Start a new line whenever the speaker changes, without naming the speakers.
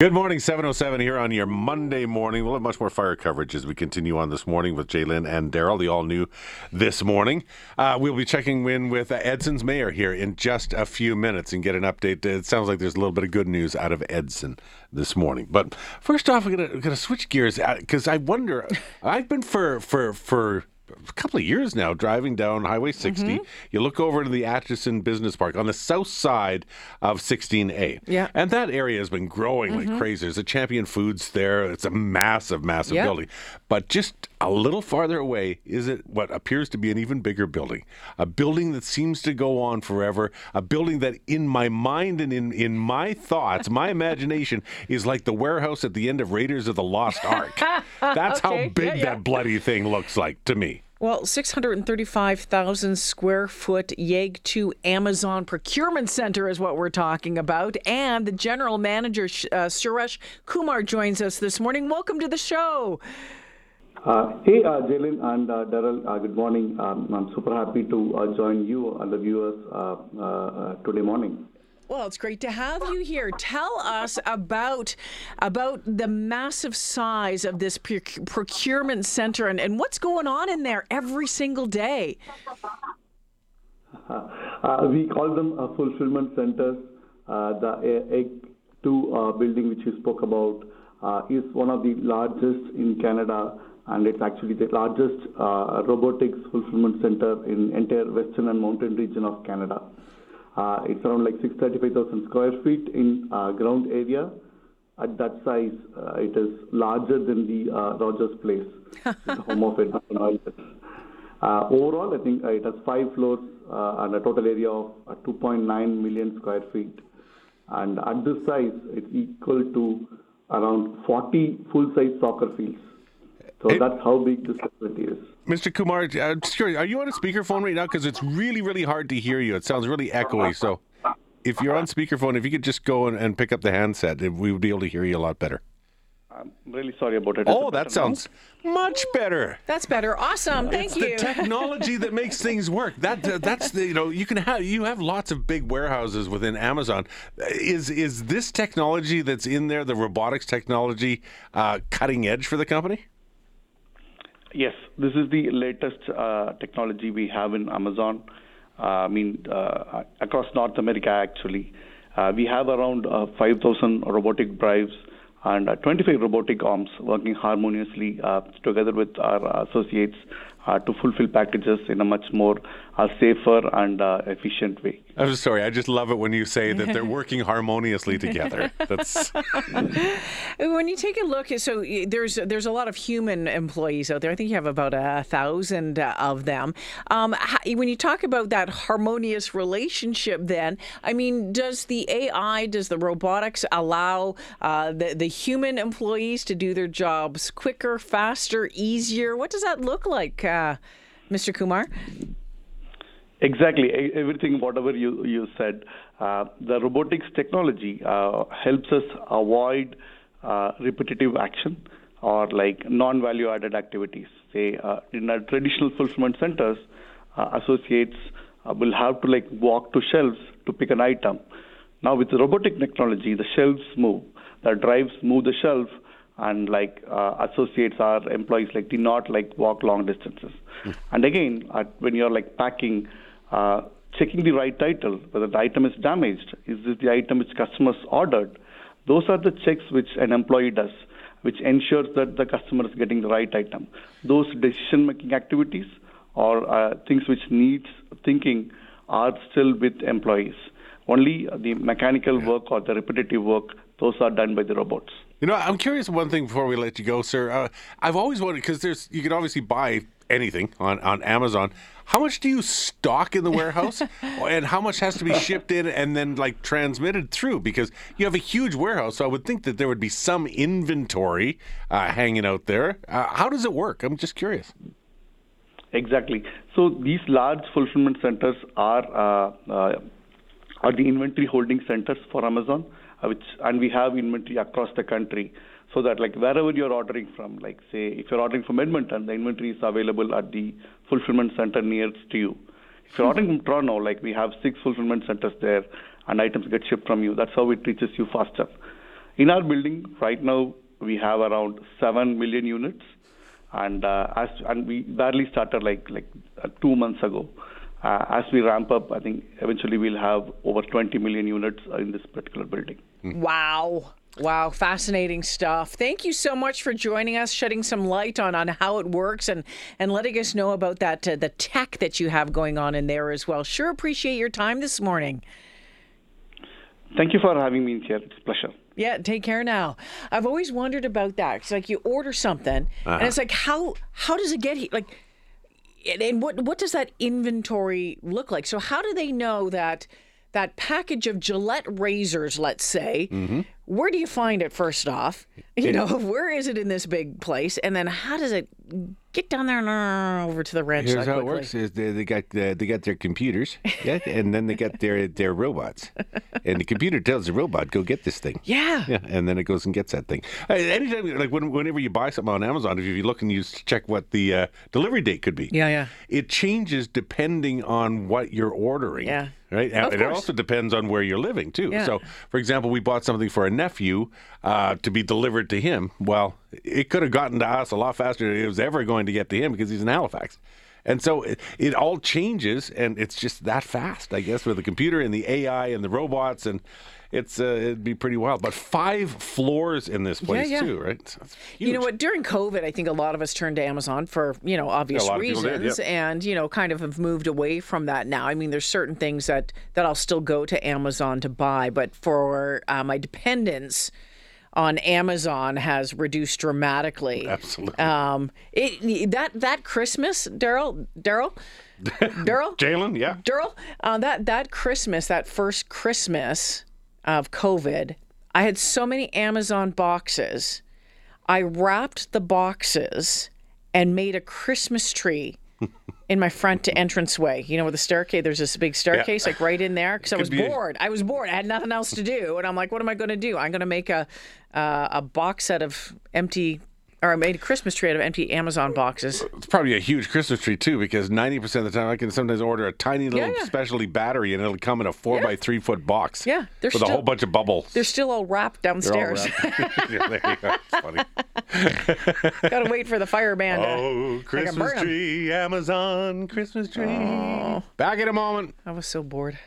Good morning, 707 here on your Monday morning. We'll have much more fire coverage as we continue on this morning with Jalen and Daryl, the all new this morning. Uh, we'll be checking in with uh, Edson's mayor here in just a few minutes and get an update. It sounds like there's a little bit of good news out of Edson this morning. But first off, we're going to switch gears because uh, I wonder, I've been for, for, for, a couple of years now driving down Highway 60.
Mm-hmm.
You look over to the Acheson Business Park on the south side of 16A.
Yeah.
And that area has been growing like crazy. There's a Champion Foods there. It's a massive, massive
Yeah.
building. But just a little farther away is it what appears to be an even bigger building. A building that seems to go on forever. A building that in my mind and in, in my thoughts, my imagination is like the warehouse at the end of Raiders of the Lost Ark. That's how big
Yeah, yeah.
that bloody thing looks like to me.
Well, 635,000 square foot YEG 2 Amazon procurement center is what we're talking about. And the general manager, uh, Suresh Kumar, joins us this morning. Welcome to the show.
Uh, Hey, uh, Jalen and uh, Daryl, uh, good morning. Um, I'm super happy to uh, join you and the viewers uh, uh, uh, today morning.
Well, it's great to have you here. Tell us about about the massive size of this proc- procurement center and, and what's going on in there every single day.
Uh, We call them uh, fulfillment centers. Uh, The Egg 2 uh, building, which you spoke about, uh, is one of the largest in Canada, and it's actually the largest uh, robotics fulfillment center in entire western and mountain region of Canada. Uh, It's around like 635,000 square feet in uh, ground area. At that size, uh, it is larger than the uh, Rogers Place, the home of Edmonton Oilers. Uh, Overall, I think it has five floors and a total area of uh, 2.9 million square feet. And at this size, it's equal to around 40 full-size soccer fields. So
Hey-
that's how big this facility is.
Mr. Kumar, uh, just curious, are you on a speakerphone right now? Because it's really, really hard to hear you. It sounds really echoey. So if you're on speakerphone, if you could just go and, and pick up the handset, we would be able to hear you a lot better.
I'm really sorry about it.
Oh, that sounds much better.
That's better. Awesome. Thank
it's
you.
the technology that makes things work. That uh, that's the you know you can have you have lots of big warehouses within Amazon. Is is this technology that's in there the robotics technology uh, cutting edge for the company?
Yes, this is the latest uh, technology we have in Amazon. Uh, I mean, uh, across North America, actually. Uh, we have around uh, 5,000 robotic drives and uh, 25 robotic arms working harmoniously together with our associates uh, to fulfill packages in a much more uh, safer and uh, efficient way.
I'm sorry. I just love it when you say that they're working harmoniously together. That's
When you take a look, so there's there's a lot of human employees out there. I think you have about a thousand uh, of them. Um, when you talk about that harmonious relationship, then I mean, does the AI, does the robotics allow uh, the the human employees to do their jobs quicker, faster, easier? What does that look like, uh, Mr. Kumar?
Exactly. Everything, whatever you, you said, uh, the robotics technology uh, helps us avoid uh, repetitive action or like non-value added activities. Say, uh, in our traditional fulfillment centers, uh, associates will have to like walk to shelves to pick an item. Now with robotic technology, the shelves move, the drives move the shelf, and like uh, associates our employees like do not like walk long distances. And again, at, when you're like packing, uh, checking the right title, whether the item is damaged, is this the item which customers ordered? Those are the checks which an employee does, which ensures that the customer is getting the right item. Those decision-making activities or uh, things which needs thinking are still with employees. Only the mechanical work or the repetitive work, those are done by the robots.
You know, I'm curious one thing before we let you go, sir. Uh, I've always wondered because there's you can obviously buy anything on, on Amazon. How much do you stock in the warehouse, and how much has to be shipped in and then like transmitted through? Because you have a huge warehouse, so I would think that there would be some inventory uh, hanging out there. Uh, how does it work? I'm just curious.
Exactly. So these large fulfillment centers are uh, uh, are the inventory holding centers for Amazon, uh, which and we have inventory across the country, so that like wherever you're ordering from, like say if you're ordering from Edmonton, the inventory is available at the fulfillment center nearest to you. If you're ordering from Toronto, like we have six fulfillment centers there, and items get shipped from you. That's how it reaches you faster. in our building right now, we have around seven million units, and uh, as and we barely started like like uh, two months ago. Uh, as we ramp up, I think eventually we'll have over 20 million units in this particular building.
Wow. Wow, fascinating stuff. Thank you so much for joining us, shedding some light on, on how it works and, and letting us know about that uh, the tech that you have going on in there as well. Sure appreciate your time this morning.
Thank you for having me here. It's a pleasure.
Yeah, take care now. I've always wondered about that. It's like you order something, and it's like how how does it get here? Like, and- and what what does that inventory look like? So how do they know that that package of Gillette razors, let's say, mm-hmm. Where do you find it first off? You know, where is it in this big place, and then how does it get down there and uh, over to the ranch?
Here's how it works: is they, they got uh, they got their computers, yeah, and then they got their their robots, and the computer tells the robot, "Go get this thing."
Yeah.
Yeah, and then it goes and gets that thing. Uh, anytime, like when, whenever you buy something on Amazon, if you look and you check what the uh, delivery date could be,
Yeah, yeah.
it changes depending on what you're ordering.
Yeah.
Right. And
Of
it
course.
also depends on where you're living too.
Yeah.
So, for example, we bought something for a nephew uh, to be delivered to him. Well, it could have gotten to us a lot faster than it was ever going to get to him because he's in Halifax. And so it, it all changes, and it's just that fast, I guess, with the computer and the AI and the robots, and it's uh, it'd be pretty wild. But five floors in this place
yeah.
too, right? So
You know what? During COVID, I think a lot of us turned to Amazon for you know obvious
Yeah, a lot of people
reasons,
did,
and you know kind of have moved away from that now. I mean, there's certain things that that I'll still go to Amazon to buy, but for uh, my dependence on Amazon has reduced dramatically.
Absolutely.
Um, it that that Christmas, Daryl, Daryl, Daryl,
Jalen, yeah.
Daryl, uh, that that Christmas, that first Christmas of COVID, I had so many Amazon boxes. I wrapped the boxes and made a Christmas tree in my front to entranceway. You know, with the staircase, there's this big staircase, like right in there, because I was
be
bored. I was bored. I had nothing else to do, and I'm like, what am I going to do? I'm going to make a uh, a box set of empty, or I made a Christmas tree out of empty Amazon boxes.
It's probably a huge Christmas tree too, because ninety percent of the time I can sometimes order a tiny little
yeah.
specialty battery, and it'll come in a four
Yeah.
by three foot box.
Yeah,
with a whole bunch of bubbles.
They're still all wrapped
all
downstairs.
wrapped. yeah, there you go. It's funny.
Got to wait for the fireman. to-
Oh,
burn
Christmas tree, Amazon Christmas tree. Back in a moment.
I was so bored.